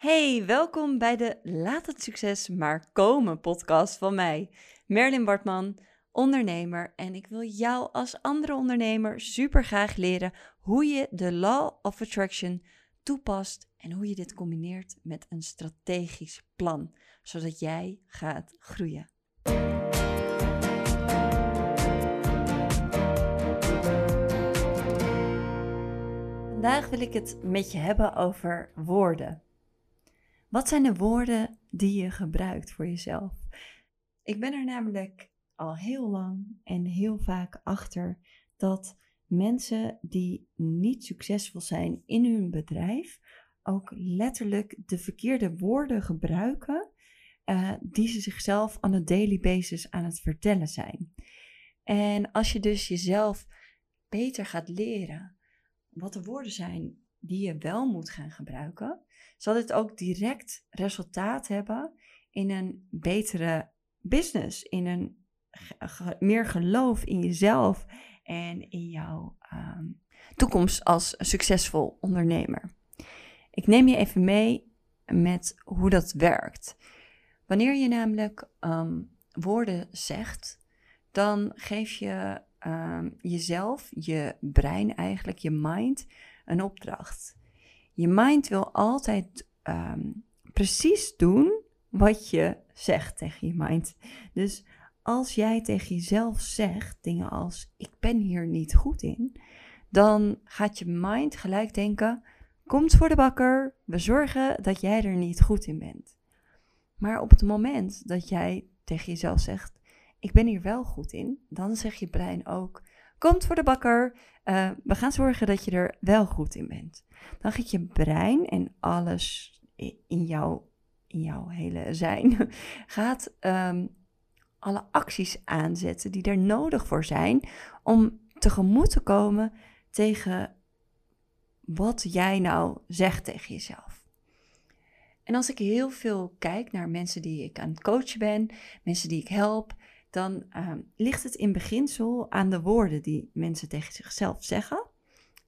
Hey, welkom bij de Laat het succes maar komen podcast van mij, Merlin Bartman, ondernemer. En ik wil jou als andere ondernemer super graag leren hoe je de Law of Attraction toepast en hoe je dit combineert met een strategisch plan, zodat jij gaat groeien. Vandaag wil ik het met je hebben over woorden. Wat zijn de woorden die je gebruikt voor jezelf? Ik ben er namelijk al heel lang en heel vaak achter dat mensen die niet succesvol zijn in hun bedrijf ook letterlijk de verkeerde woorden gebruiken uh, die ze zichzelf on a daily basis aan het vertellen zijn. En als je dus jezelf beter gaat leren wat de woorden zijn die je wel moet gaan gebruiken, zal dit ook direct resultaat hebben in een betere business, in een meer geloof in jezelf en in jouw ehm, toekomst als succesvol ondernemer. Ik neem je even mee met hoe dat werkt. Wanneer je namelijk um, woorden zegt, dan geef je um, jezelf, je brein eigenlijk, je mind, een opdracht. Je mind wil altijd um, precies doen wat je zegt tegen je mind. Dus als jij tegen jezelf zegt dingen als: Ik ben hier niet goed in, dan gaat je mind gelijk denken: Komt voor de bakker, we zorgen dat jij er niet goed in bent. Maar op het moment dat jij tegen jezelf zegt: Ik ben hier wel goed in, dan zegt je brein ook: Komt voor de bakker, uh, we gaan zorgen dat je er wel goed in bent. Dan gaat je brein en alles in, jou, in jouw hele zijn gaat um, alle acties aanzetten die er nodig voor zijn om tegemoet te komen tegen wat jij nou zegt tegen jezelf. En als ik heel veel kijk naar mensen die ik aan het coachen ben, mensen die ik help, dan um, ligt het in beginsel aan de woorden die mensen tegen zichzelf zeggen.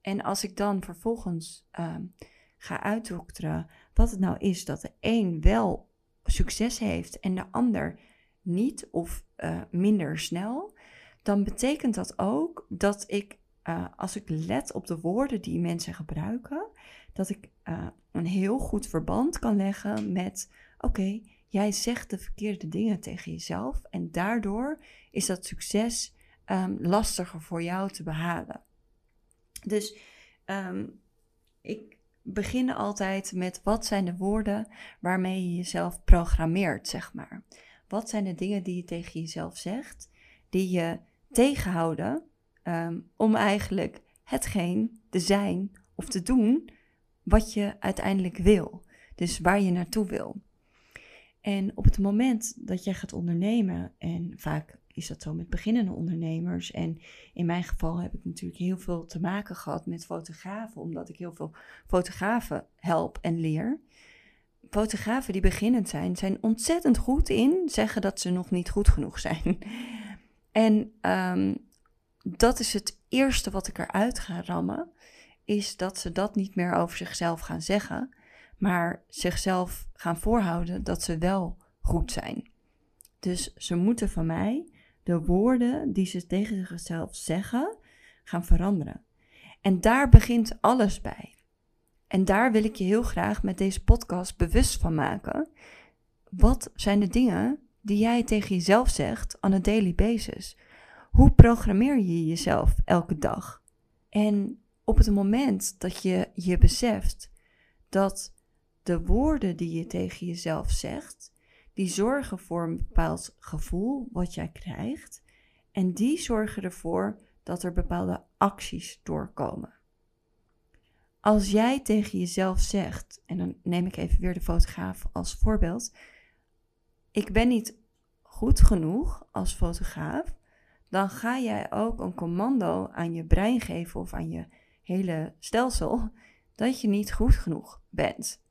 En als ik dan vervolgens um, ga uitdokteren wat het nou is dat de een wel succes heeft en de ander niet of uh, minder snel, dan betekent dat ook dat ik, uh, als ik let op de woorden die mensen gebruiken, dat ik uh, een heel goed verband kan leggen met: oké, jij zegt de verkeerde dingen tegen jezelf en daardoor is dat succes um, lastiger voor jou te behalen. Dus um, ik begin altijd met wat zijn de woorden waarmee je jezelf programmeert, zeg maar. Wat zijn de dingen die je tegen jezelf zegt, die je tegenhouden um, om eigenlijk hetgeen te zijn of te doen wat je uiteindelijk wil. Dus waar je naartoe wil. En op het moment dat jij gaat ondernemen, en vaak is dat zo met beginnende ondernemers. En in mijn geval heb ik natuurlijk heel veel te maken gehad met fotografen, omdat ik heel veel fotografen help en leer. Fotografen die beginnend zijn, zijn ontzettend goed in zeggen dat ze nog niet goed genoeg zijn. En um, dat is het eerste wat ik eruit ga rammen, is dat ze dat niet meer over zichzelf gaan zeggen, maar zichzelf gaan voorhouden dat ze wel goed zijn. Dus ze moeten van mij de woorden die ze tegen zichzelf zeggen gaan veranderen. En daar begint alles bij. En daar wil ik je heel graag met deze podcast bewust van maken. Wat zijn de dingen die jij tegen jezelf zegt on a daily basis? Hoe programmeer je jezelf elke dag? En op het moment dat je je beseft dat de woorden die je tegen jezelf zegt, die zorgen voor een bepaald gevoel wat jij krijgt. En die zorgen ervoor dat er bepaalde acties doorkomen. Als jij tegen jezelf zegt, en dan neem ik even weer de fotograaf als voorbeeld. Ik ben niet goed genoeg als fotograaf. Dan ga jij ook een commando aan je brein geven of aan je hele stelsel dat je niet goed genoeg bent.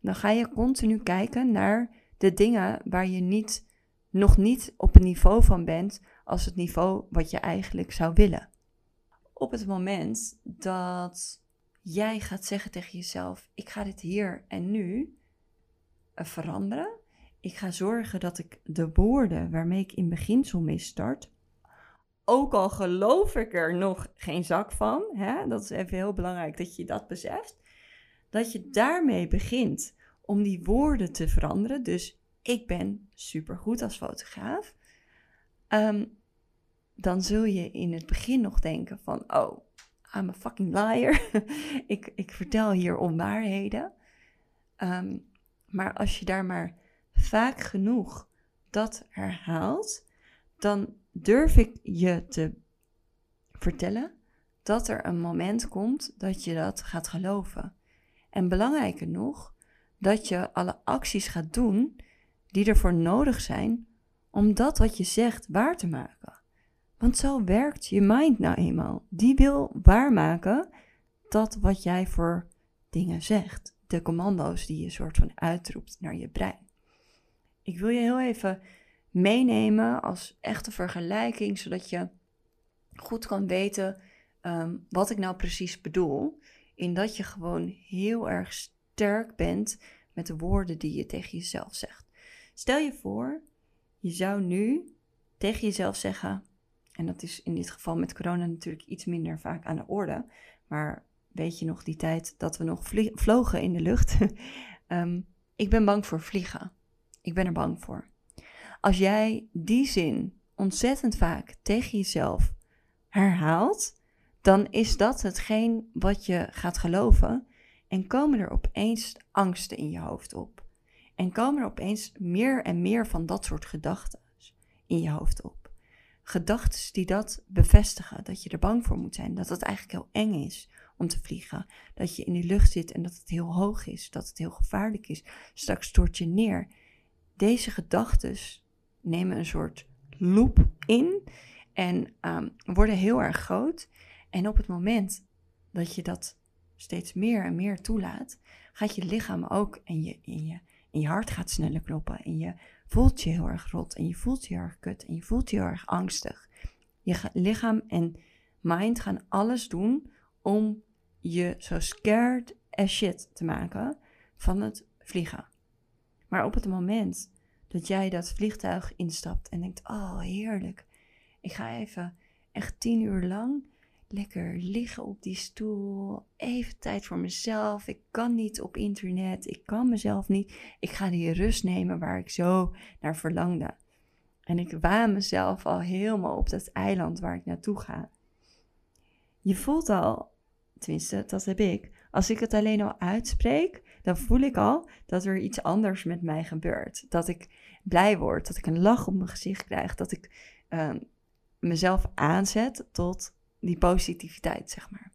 Dan ga je continu kijken naar de dingen waar je niet, nog niet op een niveau van bent als het niveau wat je eigenlijk zou willen. Op het moment dat jij gaat zeggen tegen jezelf: Ik ga dit hier en nu eh, veranderen. Ik ga zorgen dat ik de woorden waarmee ik in beginsel mee start, ook al geloof ik er nog geen zak van, hè, dat is even heel belangrijk dat je dat beseft, dat je daarmee begint om die woorden te veranderen. Dus ik ben supergoed als fotograaf. Ehm, dan zul je in het begin nog denken van, oh, I'm a fucking liar. ik, ik vertel hier onwaarheden. Um, maar als je daar maar vaak genoeg dat herhaalt, dan durf ik je te vertellen dat er een moment komt dat je dat gaat geloven. En belangrijker nog, dat je alle acties gaat doen die ervoor nodig zijn om dat wat je zegt waar te maken. Want zo werkt je mind nou eenmaal. Die wil waarmaken dat wat jij voor dingen zegt. De commando's die je soort van uitroept naar je brein. Ik wil je heel even meenemen als echte vergelijking, zodat je goed kan weten ehm, wat ik nou precies bedoel. In dat je gewoon heel erg sterk bent met de woorden die je tegen jezelf zegt. Stel je voor, je zou nu tegen jezelf zeggen, en dat is in dit geval met corona natuurlijk iets minder vaak aan de orde, maar weet je nog die tijd dat we nog vlogen in de lucht? Ehm, ik ben bang voor vliegen. Ik ben er bang voor. Als jij die zin ontzettend vaak tegen jezelf herhaalt, dan is dat hetgeen wat je gaat geloven en komen er opeens angsten in je hoofd op. En komen er opeens meer en meer van dat soort gedachten in je hoofd op. Gedachten die dat bevestigen, dat je er bang voor moet zijn, dat het eigenlijk heel eng is om te vliegen, dat je in die lucht zit en dat het heel hoog is, dat het heel gevaarlijk is. Straks stort je neer. Deze gedachten nemen een soort loop in en um, worden heel erg groot. En op het moment dat je dat steeds meer en meer toelaat, gaat je lichaam ook en je, en je, en je hart gaat sneller kloppen. En je voelt je heel erg rot en je voelt je heel erg kut en je voelt je heel erg angstig. Je lichaam en mind gaan alles doen om je zo scared as shit te maken van het vliegen. Maar op het moment dat jij dat vliegtuig instapt en denkt: Oh, heerlijk. Ik ga even echt tien uur lang lekker liggen op die stoel. Even tijd voor mezelf. Ik kan niet op internet. Ik kan mezelf niet. Ik ga die rust nemen waar ik zo naar verlangde. En ik waan mezelf al helemaal op dat eiland waar ik naartoe ga. Je voelt al, tenminste, dat heb ik. Als ik het alleen al uitspreek, dan voel ik al dat er iets anders met mij gebeurt. Dat ik blij word, dat ik een lach op mijn gezicht krijg, dat ik ehm, mezelf aanzet tot die positiviteit, zeg maar.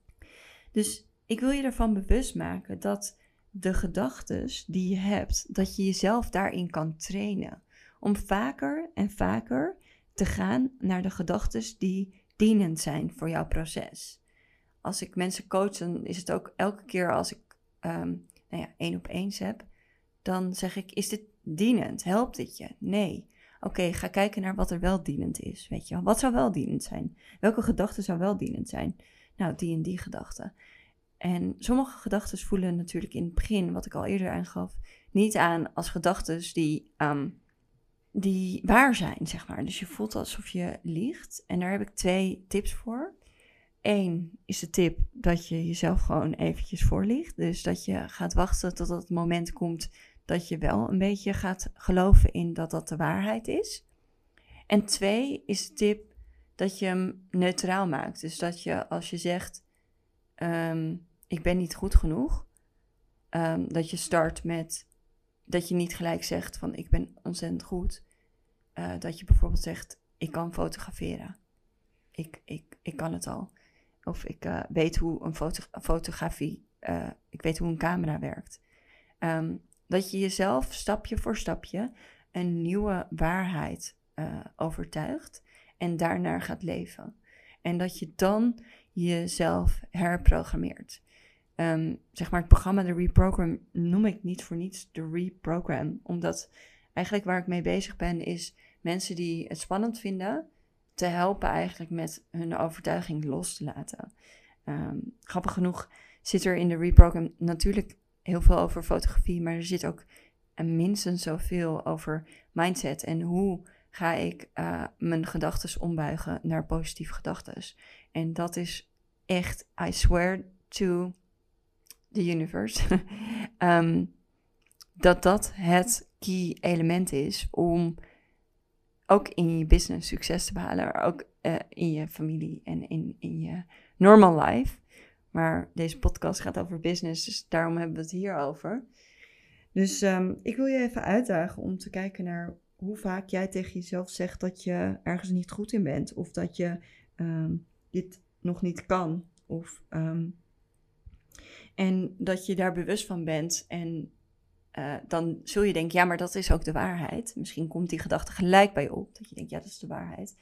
Dus ik wil je ervan bewust maken dat de gedachten die je hebt, dat je jezelf daarin kan trainen. Om vaker en vaker te gaan naar de gedachten die dienend zijn voor jouw proces. Als ik mensen coach, dan is het ook elke keer als ik um, nou ja, één op eens heb, dan zeg ik: Is dit dienend? Helpt dit je? Nee. Oké, ga kijken naar wat er wel dienend is. Weet je? Wat zou wel dienend zijn? Welke gedachte zou wel dienend zijn? Nou, die en die gedachte. En sommige gedachten voelen natuurlijk in het begin, wat ik al eerder aangaf, niet aan als gedachten die, ehm, die waar zijn, zeg maar. Dus je voelt alsof je liegt. En daar heb ik twee tips voor. Eén is de tip dat je jezelf gewoon eventjes voorliegt. Dus dat je gaat wachten tot het moment komt dat je wel een beetje gaat geloven in dat dat de waarheid is. En twee is de tip dat je hem neutraal maakt. Dus dat je als je zegt, ehm, ik ben niet goed genoeg, um, dat je start met dat je niet gelijk zegt van ik ben ontzettend goed. Uh, dat je bijvoorbeeld zegt, ik kan fotograferen. Ik, ik, ik kan het al. Of ik uh, weet hoe een foto fotografie, uh, ik weet hoe een camera werkt. Um, dat je jezelf stapje voor stapje een nieuwe waarheid uh, overtuigt en daarnaar gaat leven. En dat je dan jezelf herprogrammeert. Um, zeg maar het programma de Reprogram noem ik niet voor niets de Reprogram. Omdat eigenlijk waar ik mee bezig ben is mensen die het spannend vinden te helpen eigenlijk met hun overtuiging los te laten. Um, grappig genoeg zit er in de Reprogram natuurlijk heel veel over fotografie, maar er zit ook en minstens zoveel over mindset en hoe ga ik uh, mijn gedachten ombuigen naar positieve gedachten. En dat is echt, I swear to the universe, um, dat dat het key element is om ook in je business succes te behalen, ook uh, in je familie en in, in je normal life. Maar deze podcast gaat over business, dus daarom hebben we het hier over. Dus um, ik wil je even uitdagen om te kijken naar hoe vaak jij tegen jezelf zegt dat je ergens niet goed in bent. Of dat je um, dit nog niet kan. Of, um, en dat je daar bewust van bent. En uh, dan zul je denken, ja, maar dat is ook de waarheid. Misschien komt die gedachte gelijk bij je op. Dat je denkt, ja, dat is de waarheid.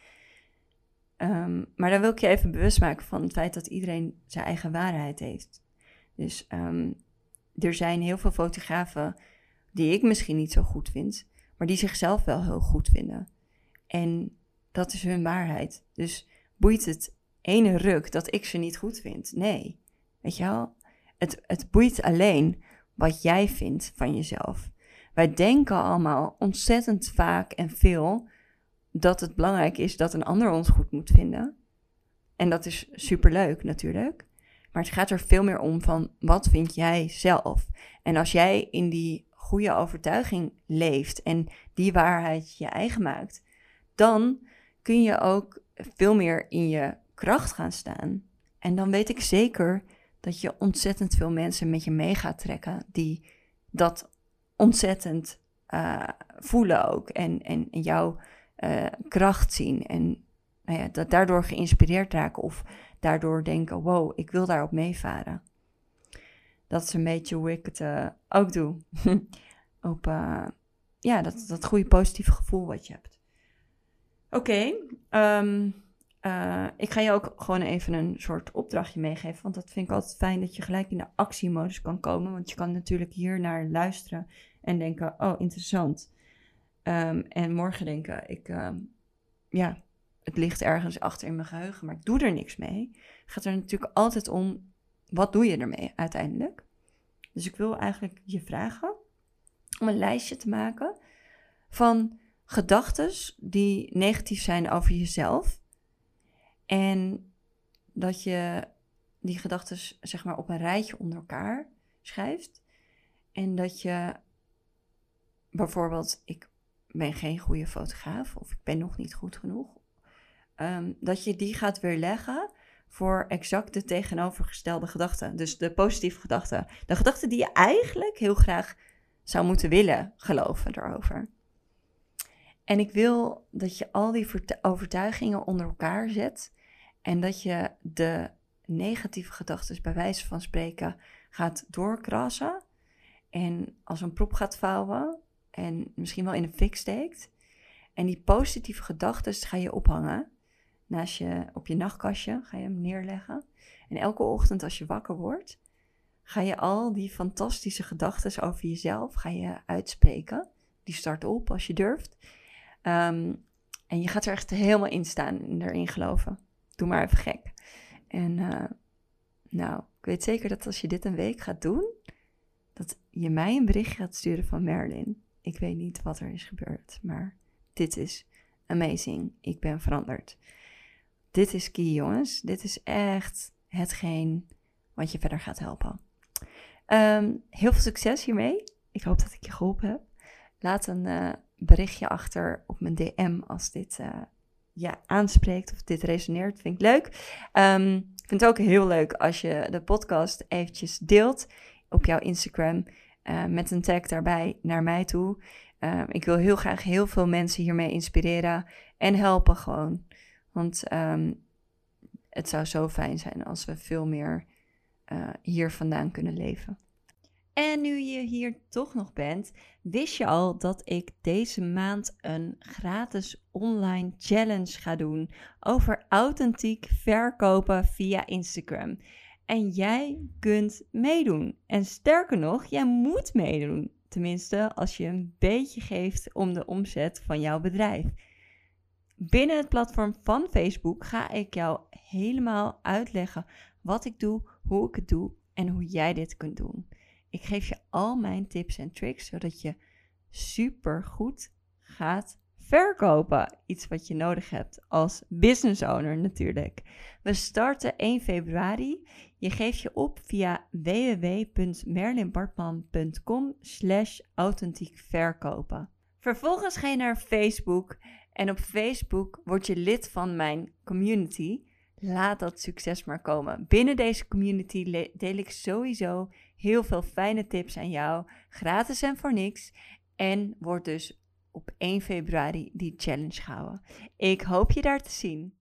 Um, maar dan wil ik je even bewust maken van het feit dat iedereen zijn eigen waarheid heeft. Dus er zijn heel veel fotografen die ik misschien niet zo goed vind maar die zichzelf wel heel goed vinden. En dat is hun waarheid. Dus boeit het ene ruk dat ik ze niet goed vind? Nee. Weet je wel? Het, het boeit alleen wat jij vindt van jezelf. Wij denken allemaal ontzettend vaak en veel dat het belangrijk is dat een ander ons goed moet vinden. En dat is superleuk natuurlijk. Maar het gaat er veel meer om van wat vind jij zelf? En als jij in die goede overtuiging leeft en die waarheid je eigen maakt, dan kun je ook veel meer in je kracht gaan staan. En dan weet ik zeker dat je ontzettend veel mensen met je mee gaat trekken die dat ontzettend uh, voelen ook en, en, jouw uh, kracht zien en nou ja, dat daardoor geïnspireerd raken of daardoor denken, wow, ik wil daarop meevaren. Dat is een beetje hoe ik het uh, ook doe. Op uh, ja, dat, dat goede positieve gevoel wat je hebt. Oké, uh, ik ga je ook gewoon even een soort opdrachtje meegeven. Want dat vind ik altijd fijn dat je gelijk in de actiemodus kan komen. Want je kan natuurlijk hier naar luisteren en denken: oh, interessant. Um, en morgen denken: ik, um, ja, het ligt ergens achter in mijn geheugen, maar ik doe er niks mee. Gaat er natuurlijk altijd om: wat doe je ermee uiteindelijk? Dus ik wil eigenlijk je vragen om een lijstje te maken van gedachten die negatief zijn over jezelf. En dat je die gedachten zeg maar op een rijtje onder elkaar schrijft. En dat je bijvoorbeeld, ik ben geen goede fotograaf of ik ben nog niet goed genoeg. Um, dat je die gaat weerleggen voor exact de tegenovergestelde gedachten. Dus de positieve gedachten. De gedachten die je eigenlijk heel graag zou moeten willen geloven erover. En ik wil dat je al die overtuigingen onder elkaar zet en dat je de negatieve gedachten, bij wijze van spreken, gaat doorkrassen en als een prop gaat vouwen en misschien wel in een fik steekt. En die positieve gedachten ga je ophangen naast je, op je nachtkastje, ga je hem neerleggen. En elke ochtend als je wakker wordt, ga je al die fantastische gedachten over jezelf ga je uitspreken. Die start op als je durft. Um, en je gaat er echt helemaal in staan en erin geloven. Doe maar even gek. En uh, nou, ik weet zeker dat als je dit een week gaat doen, dat je mij een bericht gaat sturen van Merlin. Ik weet niet wat er is gebeurd, maar dit is amazing. Ik ben veranderd. Dit is key, jongens. Dit is echt hetgeen wat je verder gaat helpen. Um, heel veel succes hiermee. Ik hoop dat ik je geholpen heb. Laat een uh, berichtje achter op mijn DM als dit uh, ja, aanspreekt of dit resoneert. Vind ik leuk. Um, ik vind het ook heel leuk als je de podcast eventjes deelt op jouw Instagram. Uh, met een tag daarbij naar mij toe. Uh, ik wil heel graag heel veel mensen hiermee inspireren en helpen gewoon. Want um, het zou zo fijn zijn als we veel meer uh, hier vandaan kunnen leven. En nu je hier toch nog bent, wist je al dat ik deze maand een gratis online challenge ga doen over authentiek verkopen via Instagram. En jij kunt meedoen. En sterker nog, jij moet meedoen. Tenminste, als je een beetje geeft om de omzet van jouw bedrijf. Binnen het platform van Facebook ga ik jou helemaal uitleggen wat ik doe, hoe ik het doe en hoe jij dit kunt doen. Ik geef je al mijn tips en tricks zodat je super goed gaat verkopen. Iets wat je nodig hebt als business owner natuurlijk. We starten 1 februari. Je geeft je op via www.merlinbartman.com slash authentiek verkopen. Vervolgens ga je naar Facebook en op Facebook word je lid van mijn community. Laat dat succes maar komen. Binnen deze community deel ik sowieso heel veel fijne tips aan jou, gratis en voor niks. En wordt dus op 1 februari die challenge gehouden. Ik hoop je daar te zien.